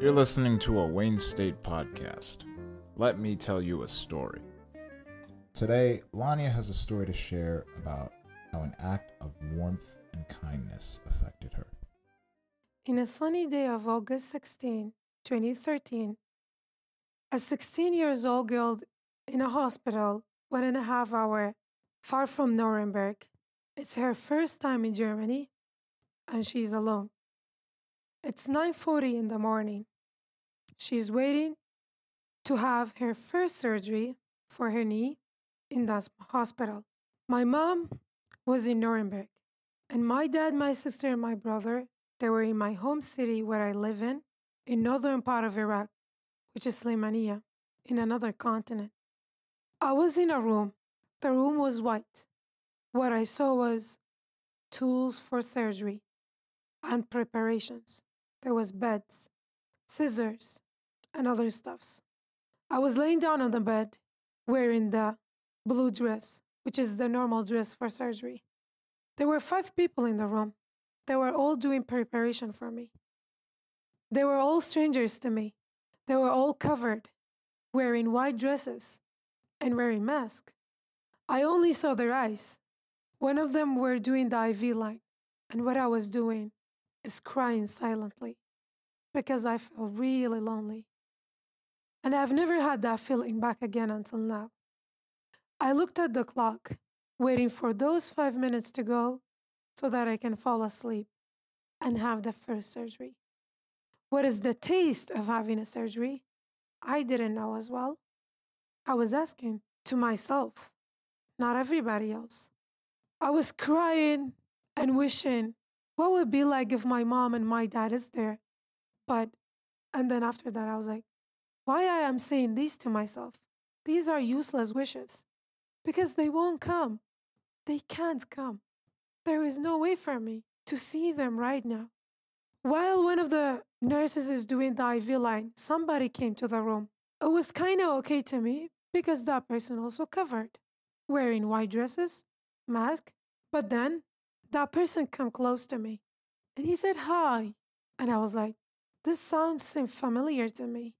You're listening to a Wayne State podcast. Let me tell you a story. Today, Lania has a story to share about how an act of warmth and kindness affected her. In a sunny day of August 16, 2013, a 16 years old girl in a hospital, one and a half hour far from Nuremberg. It's her first time in Germany, and she's alone. It's 9:40 in the morning. She's waiting to have her first surgery for her knee in that hospital. My mom was in Nuremberg, and my dad, my sister, and my brother, they were in my home city where I live in, in northern part of Iraq, which is Slemania, in another continent. I was in a room. The room was white. What I saw was tools for surgery and preparations. There was beds, scissors, and other stuffs. I was laying down on the bed, wearing the blue dress, which is the normal dress for surgery. There were five people in the room. They were all doing preparation for me. They were all strangers to me. They were all covered, wearing white dresses and wearing masks. I only saw their eyes. One of them were doing the IV line, and what I was doing is crying silently because I felt really lonely. And I've never had that feeling back again until now. I looked at the clock, waiting for those five minutes to go so that I can fall asleep and have the first surgery. What is the taste of having a surgery? I didn't know as well. I was asking to myself, not everybody else. I was crying and wishing what would be like if my mom and my dad is there but, and then after that, I was like, why I am saying these to myself? These are useless wishes because they won't come. They can't come. There is no way for me to see them right now. While one of the nurses is doing the IV line, somebody came to the room. It was kind of okay to me because that person also covered, wearing white dresses, mask. But then that person come close to me and he said hi. And I was like, this sounds seem familiar to me.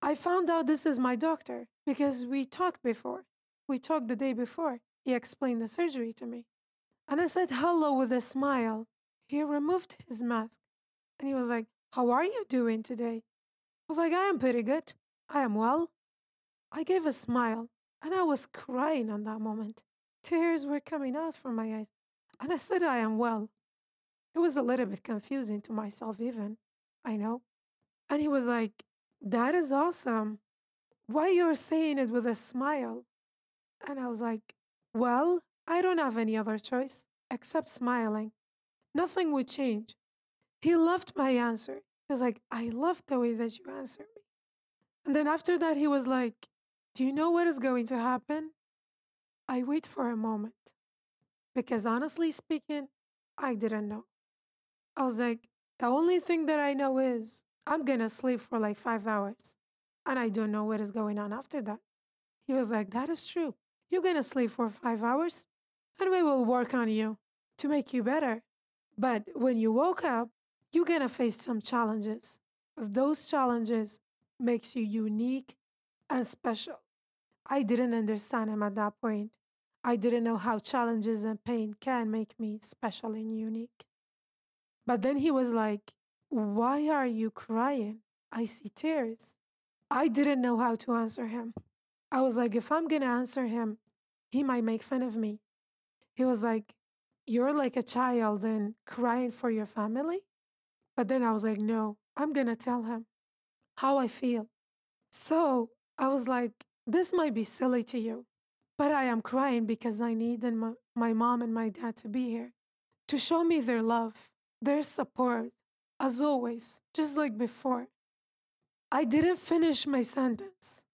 I found out this is my doctor because we talked before. We talked the day before. He explained the surgery to me. And I said hello with a smile. He removed his mask and he was like, How are you doing today? I was like, I am pretty good. I am well. I gave a smile and I was crying on that moment. Tears were coming out from my eyes. And I said, I am well. It was a little bit confusing to myself, even. I know. And he was like, That is awesome. Why you're saying it with a smile? And I was like, Well, I don't have any other choice except smiling. Nothing would change. He loved my answer. He was like, I love the way that you answer me. And then after that, he was like, Do you know what is going to happen? I wait for a moment. Because honestly speaking, I didn't know. I was like, the only thing that I know is I'm gonna sleep for like five hours and I don't know what is going on after that. He was like, That is true. You're gonna sleep for five hours and we will work on you to make you better. But when you woke up, you're gonna face some challenges. Those challenges makes you unique and special. I didn't understand him at that point. I didn't know how challenges and pain can make me special and unique. But then he was like, Why are you crying? I see tears. I didn't know how to answer him. I was like, If I'm going to answer him, he might make fun of me. He was like, You're like a child and crying for your family? But then I was like, No, I'm going to tell him how I feel. So I was like, This might be silly to you, but I am crying because I need my, my mom and my dad to be here to show me their love their support, as always, just like before. I didn't finish my sentence.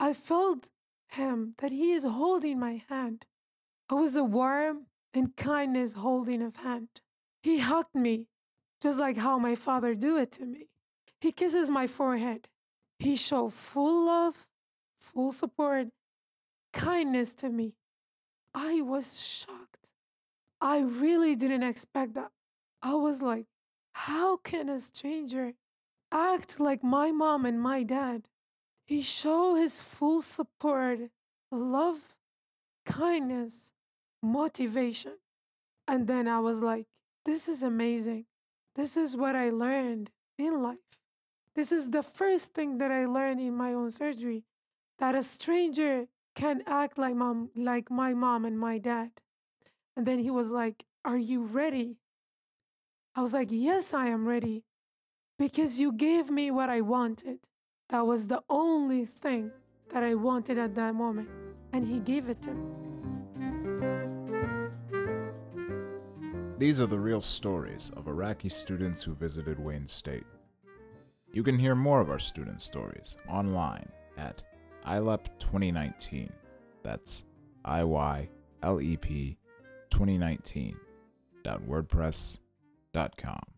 I felt him that he is holding my hand. It was a warm and kindness holding of hand. He hugged me, just like how my father do it to me. He kisses my forehead. He showed full love, full support, kindness to me. I was shocked. I really didn't expect that. I was like, how can a stranger act like my mom and my dad. He showed his full support, love, kindness, motivation. And then I was like, this is amazing. This is what I learned in life. This is the first thing that I learned in my own surgery that a stranger can act like mom like my mom and my dad. And then he was like, "Are you ready?" I was like, "Yes, I am ready." Because you gave me what I wanted. That was the only thing that I wanted at that moment, and he gave it to me. These are the real stories of Iraqi students who visited Wayne State. You can hear more of our student stories online at IYLEP 2019. That's I Y L E P 2019.wordpress.com dot com.